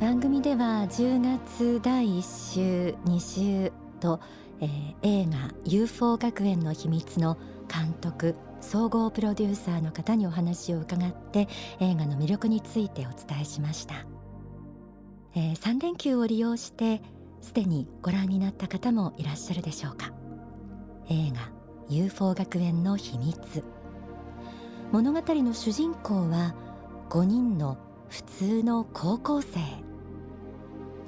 番組では10月第1週2週と、えー、映画 UFO 学園の秘密の監督総合プロデューサーの方にお話を伺って映画の魅力についてお伝えしました、えー、3連休を利用してすでにご覧になった方もいらっしゃるでしょうか。映画 UFO 学園の秘密。物語の主人公は5人の普通の高校生。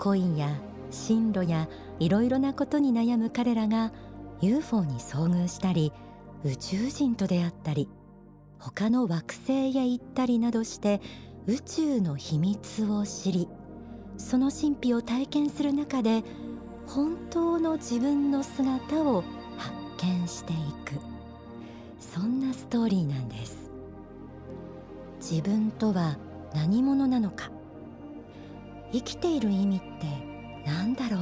恋や進路やいろいろなことに悩む彼らが UFO に遭遇したり宇宙人と出会ったり他の惑星へ行ったりなどして宇宙の秘密を知りその神秘を体験する中で本当の自分の姿を発見していく。そんなストーリーなんです。自分とは何者なのか。生きている意味って何だろう？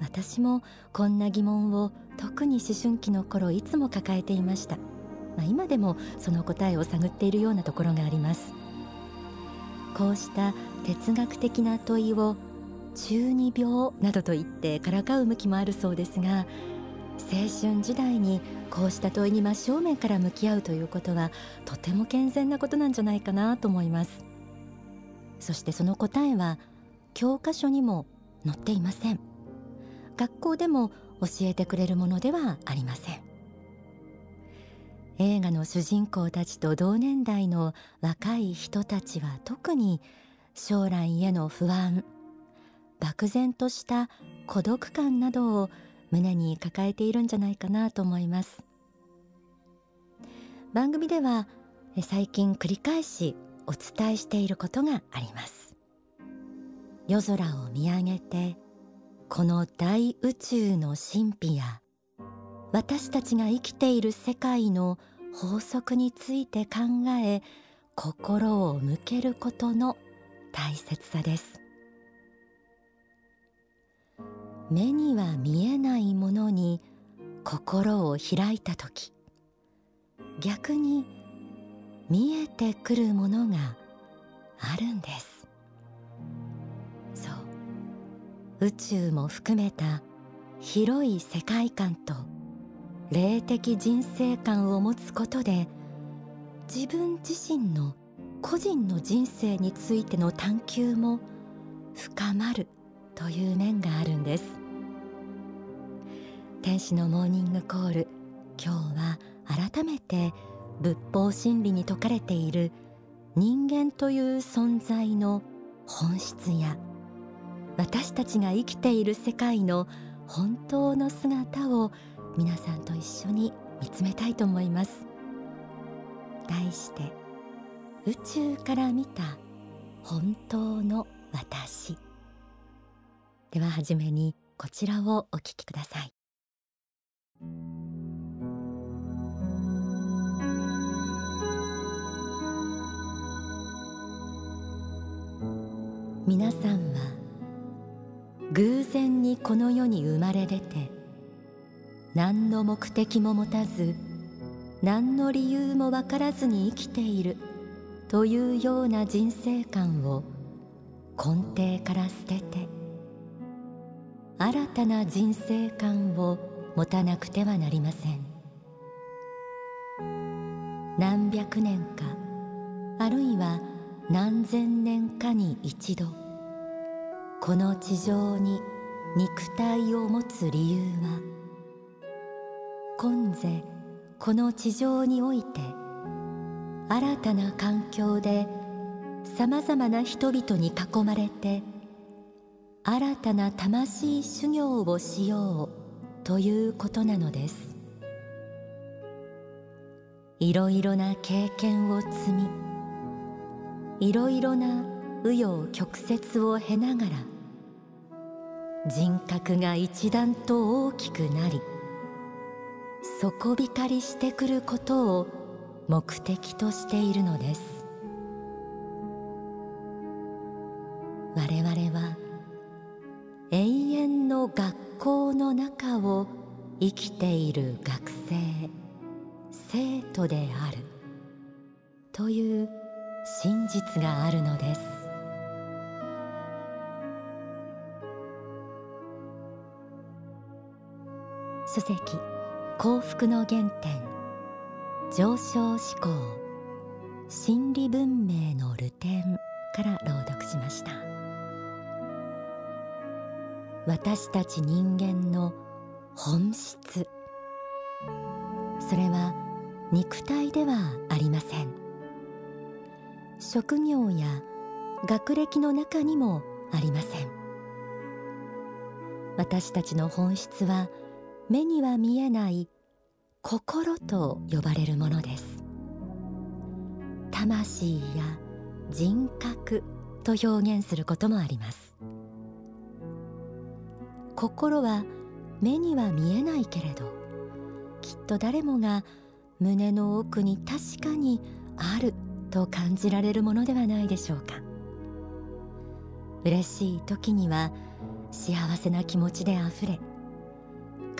私もこんな疑問を特に思春期の頃いつも抱えていました、まあ、今でもその答えを探っているようなところがあります。こうした哲学的な問いを中二病などと言ってからかう向きもあるそうですが青春時代にこうした問いに真正面から向き合うということはとても健全なことなんじゃないかなと思います。そしてその答えは教科書にも載っていません。学校でも教えてくれるものではありません。映画の主人公たちと同年代の若い人たちは特に将来への不安漠然とした孤独感などを胸に抱えているんじゃないかなと思います。番組では最近繰り返しお伝えしていることがあります。夜空を見上げてこの大宇宙の神秘や私たちが生きている世界の法則について考え心を向けることの大切さです。目には見えないものに心を開いた時逆に見えてくるものがあるんです。そう。宇宙も含めた広い世界観と霊的人生観を持つことで自分自身の個人の人生についての探求も深まるという面があるんです。天使のモーニングコール。今日は改めて仏法真理に説かれている人間という存在の本質や私たちが生きている世界の本当の姿を皆さんと一緒に見つめたいと思います。題して宇宙から見た本当の私。でははじめにこちらをお聞きください。皆さんは偶然にこの世に生まれ出て何の目的も持たず何の理由も分からずに生きているというような人生観を根底から捨てて新たな人生観を持たなくてはなりません。何百年かあるいは何千年かに一度この地上に肉体を持つ理由は今世この地上において新たな環境でさまざまな人々に囲まれて新たな魂修行をしようということなのです。いろいろな経験を積みいろいろな紆余曲折を経ながら人格が一段と大きくなり底光りしてくることを目的としているのです。我々は永遠の学校の中を生きている学生生徒である。スがあるのです。書籍幸福の原点上昇志向心理文明の流転から朗読しました。私たち人間の本質。それは肉体ではありません。職業や学歴の中にもありません。私たちの本質は目には見えない心と呼ばれるものです。魂や人格と表現することもあります。心は目には見えないけれどきっと誰もが胸の奥に確かにあると感じられるものではないでしょうか。嬉しい時には幸せな気持ちであふれ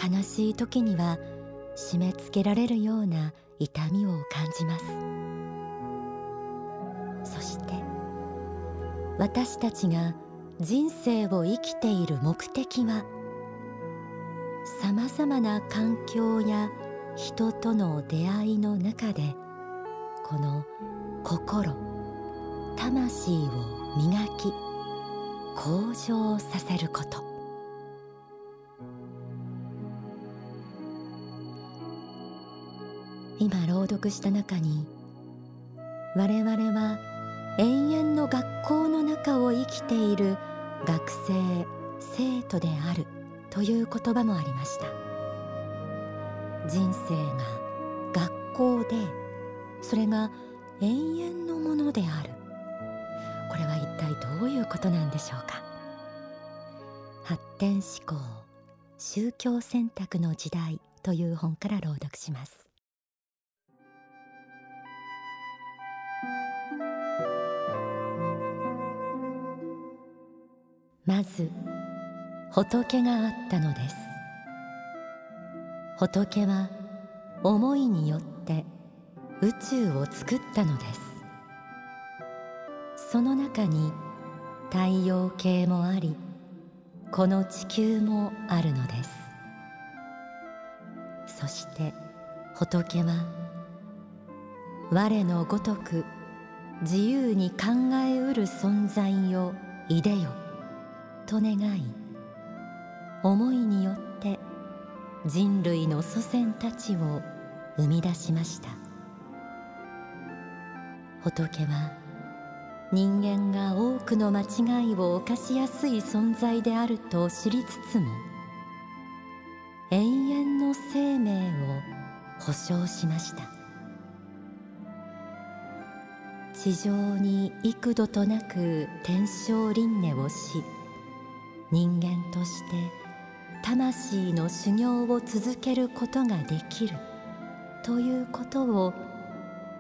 悲しい時には締め付けられるような痛みを感じます。そして私たちが人生を生きている目的はさまざまな環境や人との出会いの中でこの心魂を磨き向上させること。今朗読した中に我々は永遠の学校の中を生きている学生生徒であるという言葉もありました。人生が学校でそれが永遠のものである。これは一体どういうことなんでしょうか？発展思考宗教選択の時代という本から朗読します。まず仏があったのです。仏は思いによって宇宙を作ったのです。その中に太陽系もありこの地球もあるのです。そして仏は我のごとく自由に考えうる存在をいでよと願い思いによって人類の祖先たちを生み出しました。仏は人間が多くの間違いを犯しやすい存在であると知りつつも永遠の生命を保証しました。地上に幾度となく天正輪廻をし人間として魂の修行を続けることができるということを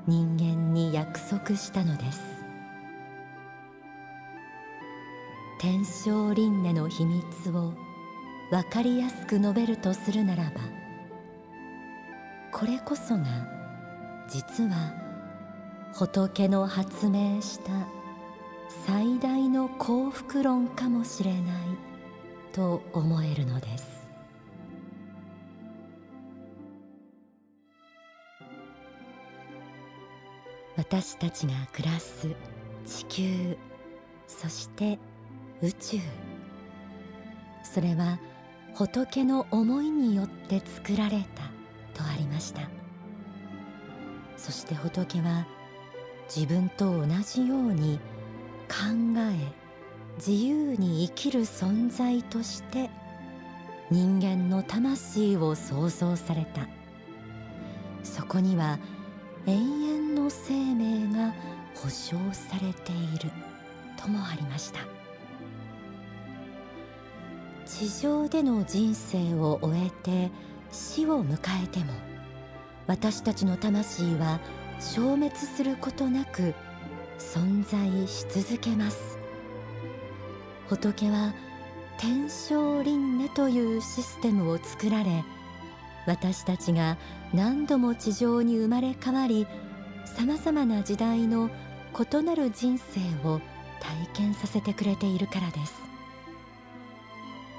人間に約束したのです。天正輪廻の秘密を分かりやすく述べるとするならばこれこそが実は仏の発明した最大の幸福論かもしれないと思えるのです。私たちが暮らす地球そして宇宙。それは仏の思いによって作られたとありました。そして仏は自分と同じように考え自由に生きる存在として人間の魂を創造された。そこには永遠の生命が保証されている。ともありました。地上での人生を終えて死を迎えても私たちの魂は消滅することなく存在し続けます。仏は天正輪廻というシステムを作られ私たちが何度も地上に生まれ変わりさまざまな時代の異なる人生を体験させてくれているからです。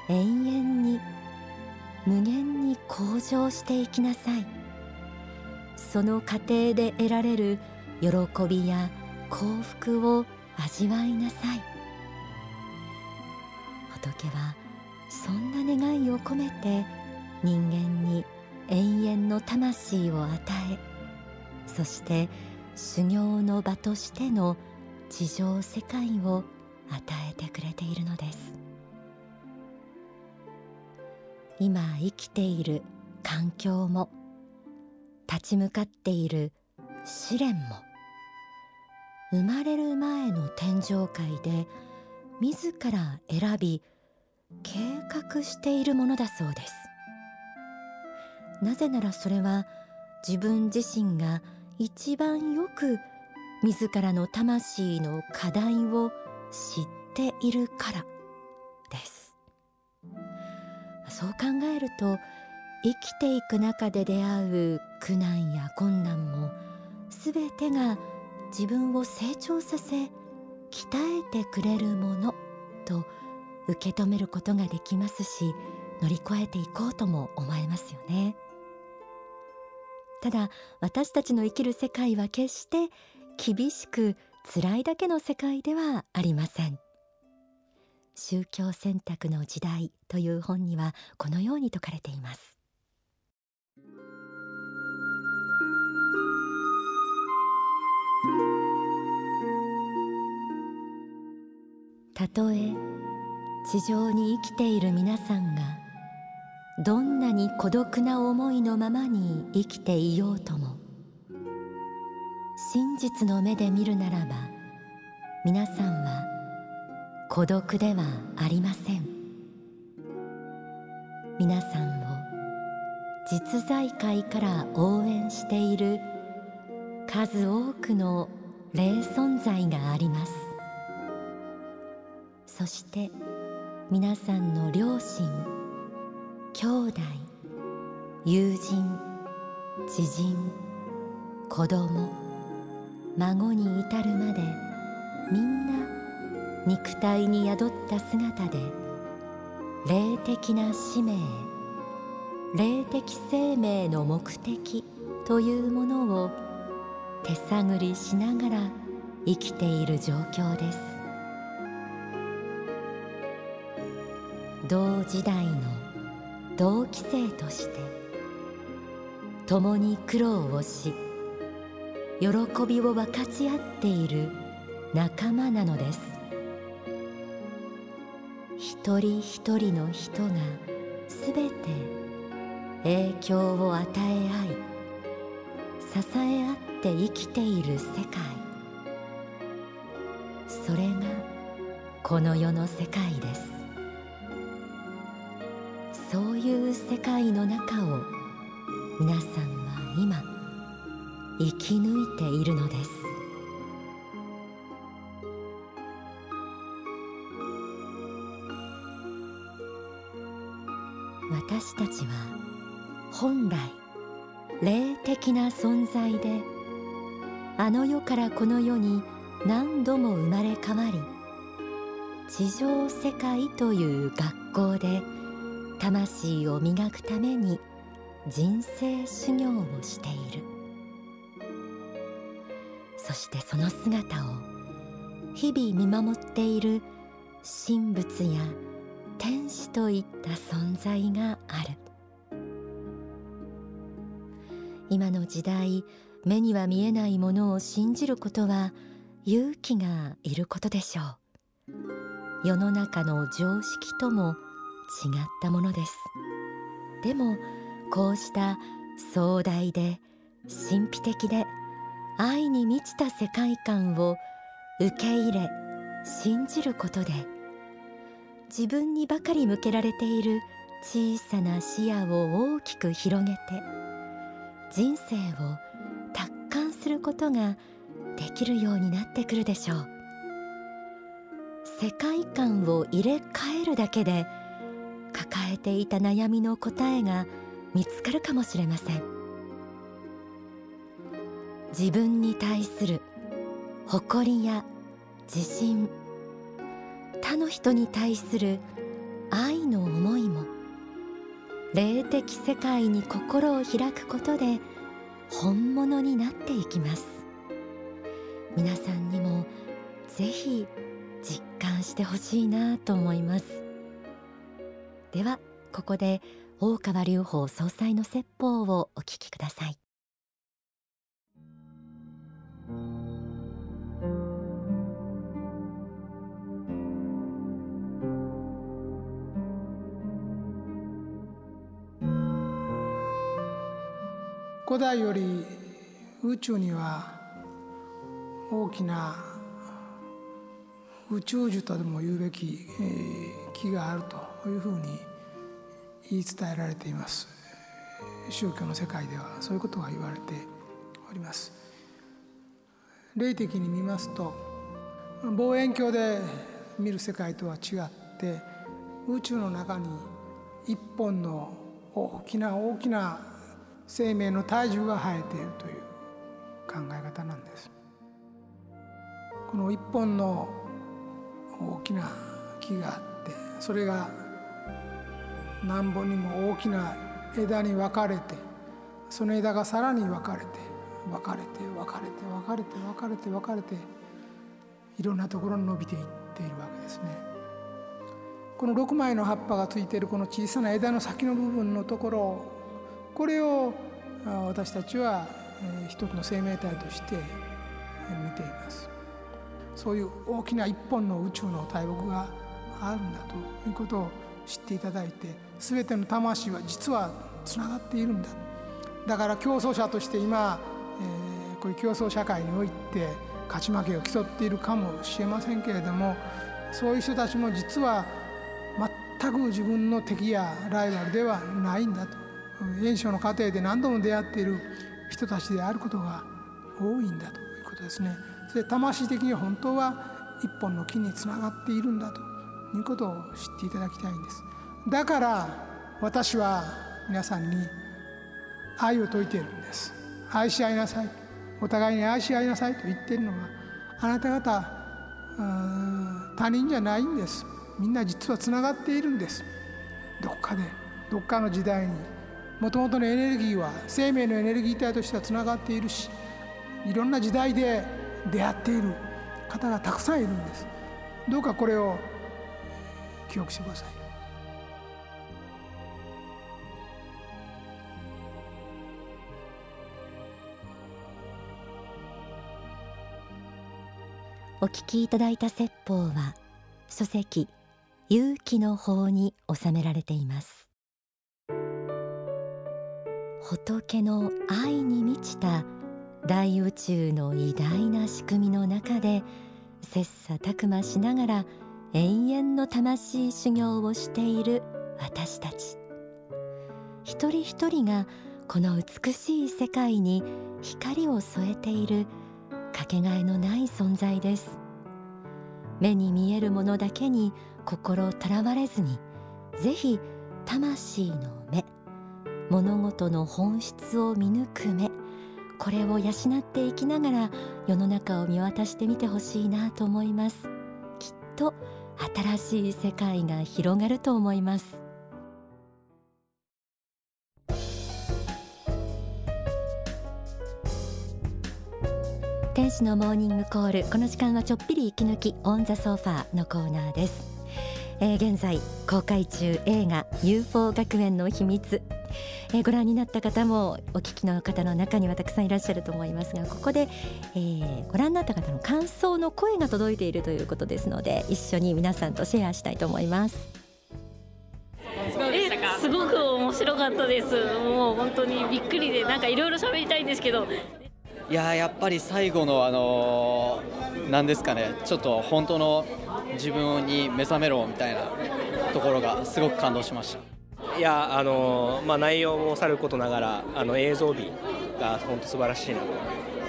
永遠に無限に向上していきなさい。その過程で得られる喜びや幸福を味わいなさい。仏はそんな願いを込めて人間に永遠の魂を与えそして修行の場としての地上世界を与えてくれているのです。今生きている環境も立ち向かっている試練も生まれる前の天上界で自ら選び計画しているものだそうです。なぜならそれは自分自身が一番よく自らの魂の課題を知っているから。です。そう考えると生きていく中で出会う苦難や困難も全てが自分を成長させ鍛えてくれるものと受け止めることができますし乗り越えていこうとも思えますよね。ただ私たちの生きる世界は決して厳しく辛いだけの世界ではありません。宗教選択の時代という本にはこのように説かれています。たとえ地上に生きている皆さんがどんなに孤独な思いのままに生きていようとも。真実の目で見るならば皆さんは孤独ではありません。皆さんを実在界から応援している数多くの霊存在があります。そして皆さんの両親兄弟友人知人子供孫に至るまでみんな肉体に宿った姿で霊的な使命霊的生命の目的というものを手探りしながら生きている状況です。同時代の同期生として共に苦労をし喜びを分かち合っている仲間なのです。一人一人の人がすべて影響を与え合い支え合って生きている世界。それがこの世の世界です。そういう世界の中を皆さんは今生き抜いているのです。私たちは本来霊的な存在であの世からこの世に何度も生まれ変わり地上世界という学校で魂を磨くために人生修行をしている。そしてその姿を日々見守っている神仏や天使といった存在がある。今の時代目には見えないものを信じることは勇気がいることでしょう。世の中の常識とも違ったものです。でもこうした壮大で神秘的で愛に満ちた世界観を受け入れ信じることで自分にばかり向けられている小さな視野を大きく広げて人生を達観することができるようになってくるでしょう。世界観を入れ替えるだけで抱えていた悩みの答えが見つかるかもしれません。自分に対する誇りや自信他の人に対する愛の思いも霊的世界に心を開くことで本物になっていきます。皆さんにもぜひ実感してほしいなと思います。ではここで大川隆法総裁の説法をお聞きください。古代より宇宙には大きな宇宙樹とでも言うべき木があるというふうに言い伝えられています。宗教の世界ではそういうことが言われております。霊的に見ますと望遠鏡で見る世界とは違って宇宙の中に一本の大きな大きな生命の体重が生えているという考え方なんです。この一本の大きな木があってそれが何本にも大きな枝に分かれてその枝がさらに分かれて分かれて分かれて分かれて分かれて分かれていろんなところに伸びていっているわけですね。この6枚の葉っぱがついているこの小さな枝の先の部分のところこれを私たちは一つの生命体として見ていますそういう大きな一本の宇宙の大木があるんだということを知っていただいて全ての魂は実はつながっているんだだから競争者として今、えー、こういう競争社会において勝ち負けを競っているかもしれませんけれどもそういう人たちも実は全く自分の敵やライバルではないんだと演唱の過程で何度も出会っている人たちであることが多いんだということですね。それ魂的に本当は一本の木につながっているんだということを知っていただきたいんです。だから私は皆さんに愛を説いているんです。愛し合いなさい。お互いに愛し合いなさいと言っているのはあなた方他人じゃないんです。みんな実はつながっているんです。どっかでどっかの時代にもともとのエネルギーは生命のエネルギー体としてはつながっているしいろんな時代で出会っている方がたくさんいるんです。どうかこれを記憶してください。お聞きいただいた説法は書籍勇気の法に収められています。仏の愛に満ちた大宇宙の偉大な仕組みの中で切磋琢磨しながら永遠の魂修行をしている私たち。一人一人がこの美しい世界に光を添えているかけがえのない存在です。目に見えるものだけに心とらわれずにぜひ魂の目物事の本質を見抜く目これを養っていきながら世の中を見渡してみてほしいなと思います。きっと新しい世界が広がると思います。天使のモーニングコール。この時間はちょっぴり息抜きオンザソファーのコーナーです、えー、現在公開中映画 UFO 学園の秘密えー、ご覧になった方もお聞きの方の中にはたくさんいらっしゃると思いますがここで、えー、ご覧になった方の感想の声が届いているということですので一緒に皆さんとシェアしたいと思います。すごく面白かったです。もう本当にびっくりでなんかいろいろ喋りたいんですけど。いややっぱり最後のあのなんですかねちょっと本当の自分に目覚めろみたいなところがすごく感動しました。いやあのまあ、内容もさることながらあの映像美が本当素晴らしいなと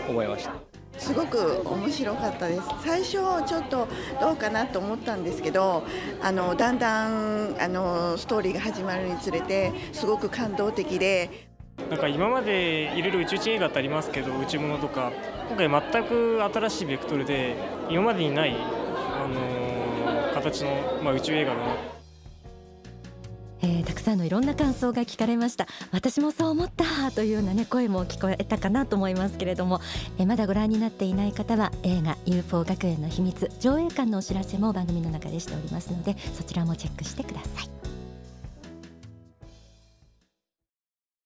思いました。すごく面白かったです。最初ちょっとどうかなと思ったんですけどあのだんだんあのストーリーが始まるにつれてすごく感動的でなんか今までいろいろ宇宙人映画ってありますけど宇宙物とか今回全く新しいベクトルで今までにない、あのー、形の、まあ、宇宙映画だな。えー、たくさんのいろんな感想が聞かれました。私もそう思ったというようなね声も聞こえたかなと思いますけれども、えー、まだご覧になっていない方は映画 UFO 学園の秘密上映館のお知らせも番組の中でしておりますのでそちらもチェックしてください。